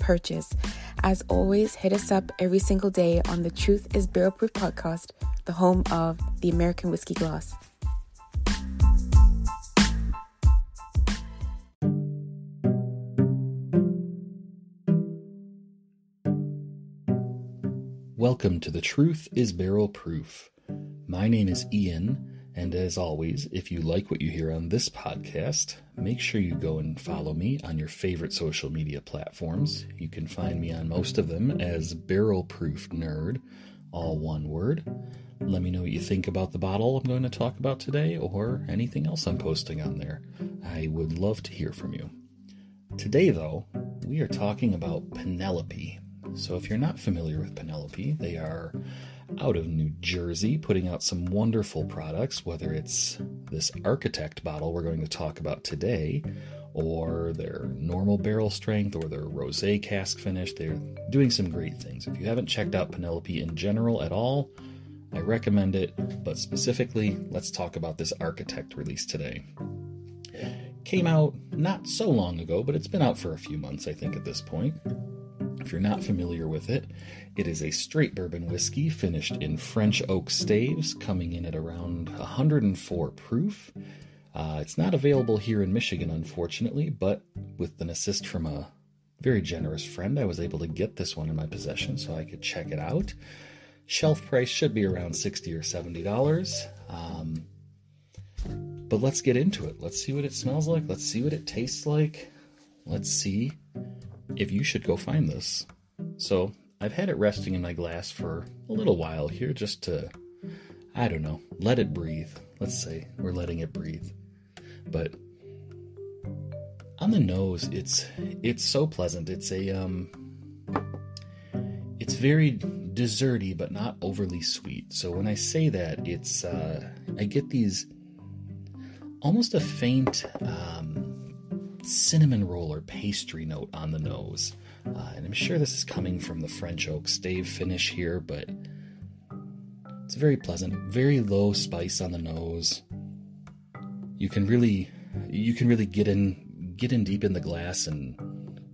purchase. As always, hit us up every single day on the Truth is Barrel Proof podcast, the home of the American Whiskey Glass. Welcome to The Truth is Barrel Proof. My name is Ian, and as always, if you like what you hear on this podcast, make sure you go and follow me on your favorite social media platforms. You can find me on most of them as Barrel Proof Nerd, all one word. Let me know what you think about the bottle I'm going to talk about today or anything else I'm posting on there. I would love to hear from you. Today, though, we are talking about Penelope. So, if you're not familiar with Penelope, they are out of New Jersey putting out some wonderful products, whether it's this Architect bottle we're going to talk about today, or their normal barrel strength, or their rose cask finish. They're doing some great things. If you haven't checked out Penelope in general at all, I recommend it, but specifically, let's talk about this Architect release today. Came out not so long ago, but it's been out for a few months, I think, at this point. If you're not familiar with it, it is a straight bourbon whiskey finished in French oak staves, coming in at around 104 proof. Uh, it's not available here in Michigan, unfortunately, but with an assist from a very generous friend, I was able to get this one in my possession so I could check it out. Shelf price should be around 60 or 70 dollars. Um, but let's get into it. Let's see what it smells like. Let's see what it tastes like. Let's see if you should go find this. So I've had it resting in my glass for a little while here just to, I don't know, let it breathe. Let's say we're letting it breathe. But on the nose, it's it's so pleasant. It's a um it's very desserty but not overly sweet. So when I say that, it's uh I get these almost a faint um cinnamon roll or pastry note on the nose. Uh, and I'm sure this is coming from the French oak stave finish here, but it's very pleasant, very low spice on the nose. You can really, you can really get in, get in deep in the glass and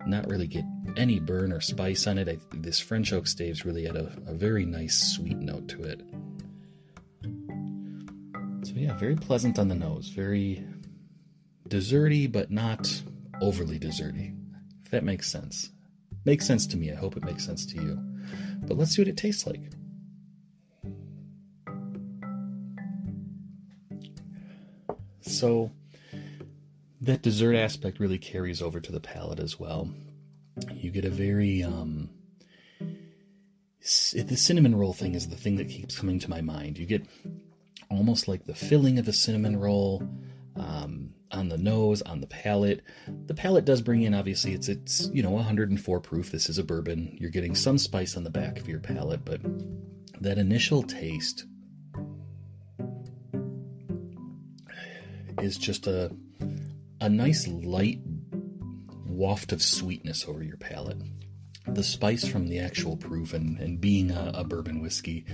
not really get any burn or spice on it. I, this French oak staves really had a, a very nice sweet note to it. So yeah, very pleasant on the nose, very desserty, but not overly desserty. If that makes sense. Makes sense to me. I hope it makes sense to you. But let's see what it tastes like. So, that dessert aspect really carries over to the palate as well. You get a very, um, the cinnamon roll thing is the thing that keeps coming to my mind. You get almost like the filling of a cinnamon roll, on the nose, on the palate. The palate does bring in obviously it's it's you know 104 proof. This is a bourbon. You're getting some spice on the back of your palate, but that initial taste is just a a nice light waft of sweetness over your palate. The spice from the actual proof and, and being a, a bourbon whiskey,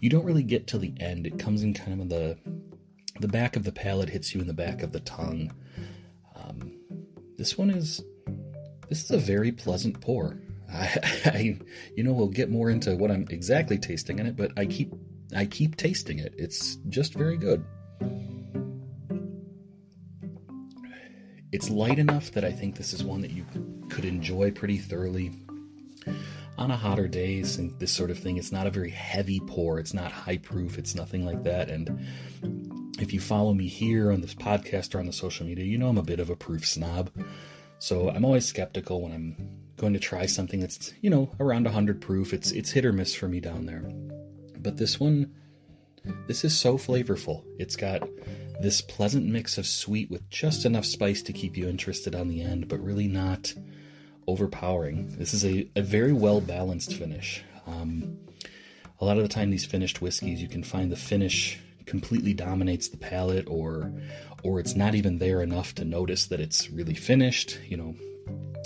you don't really get to the end. It comes in kind of the the back of the palate hits you in the back of the tongue. Um, this one is this is a very pleasant pour. I, I, you know, we'll get more into what I'm exactly tasting in it, but I keep I keep tasting it. It's just very good. It's light enough that I think this is one that you could enjoy pretty thoroughly on a hotter day. This sort of thing. It's not a very heavy pour. It's not high proof. It's nothing like that. And if you follow me here on this podcast or on the social media, you know I'm a bit of a proof snob. So I'm always skeptical when I'm going to try something that's, you know, around 100 proof. It's it's hit or miss for me down there. But this one this is so flavorful. It's got this pleasant mix of sweet with just enough spice to keep you interested on the end, but really not overpowering. This is a, a very well balanced finish. Um, a lot of the time, these finished whiskeys, you can find the finish completely dominates the palate, or or it's not even there enough to notice that it's really finished. You know,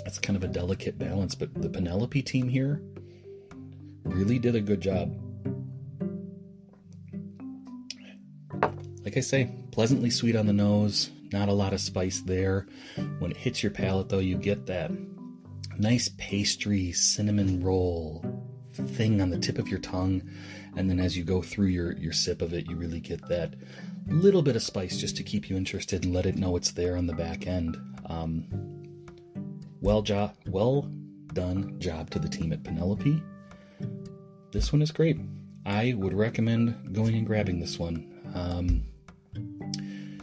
it's kind of a delicate balance. But the Penelope team here really did a good job. Like I say, pleasantly sweet on the nose, not a lot of spice there. When it hits your palate, though, you get that nice pastry cinnamon roll thing on the tip of your tongue. And then as you go through your, your sip of it, you really get that little bit of spice just to keep you interested and let it know it's there on the back end. Um, well, jo- well done job to the team at Penelope. This one is great. I would recommend going and grabbing this one. Um,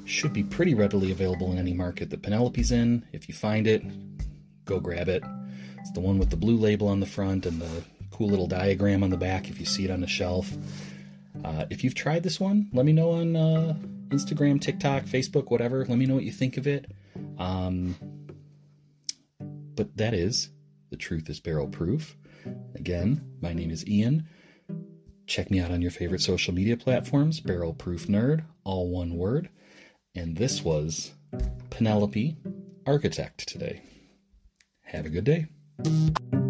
should be pretty readily available in any market that Penelope's in. If you find it, go grab it. It's the one with the blue label on the front and the cool little diagram on the back if you see it on the shelf. Uh, if you've tried this one, let me know on uh, Instagram, TikTok, Facebook, whatever. Let me know what you think of it. Um, but that is The Truth is Barrel Proof. Again, my name is Ian. Check me out on your favorite social media platforms, Barrel Proof Nerd, all one word. And this was Penelope Architect today. Have a good day.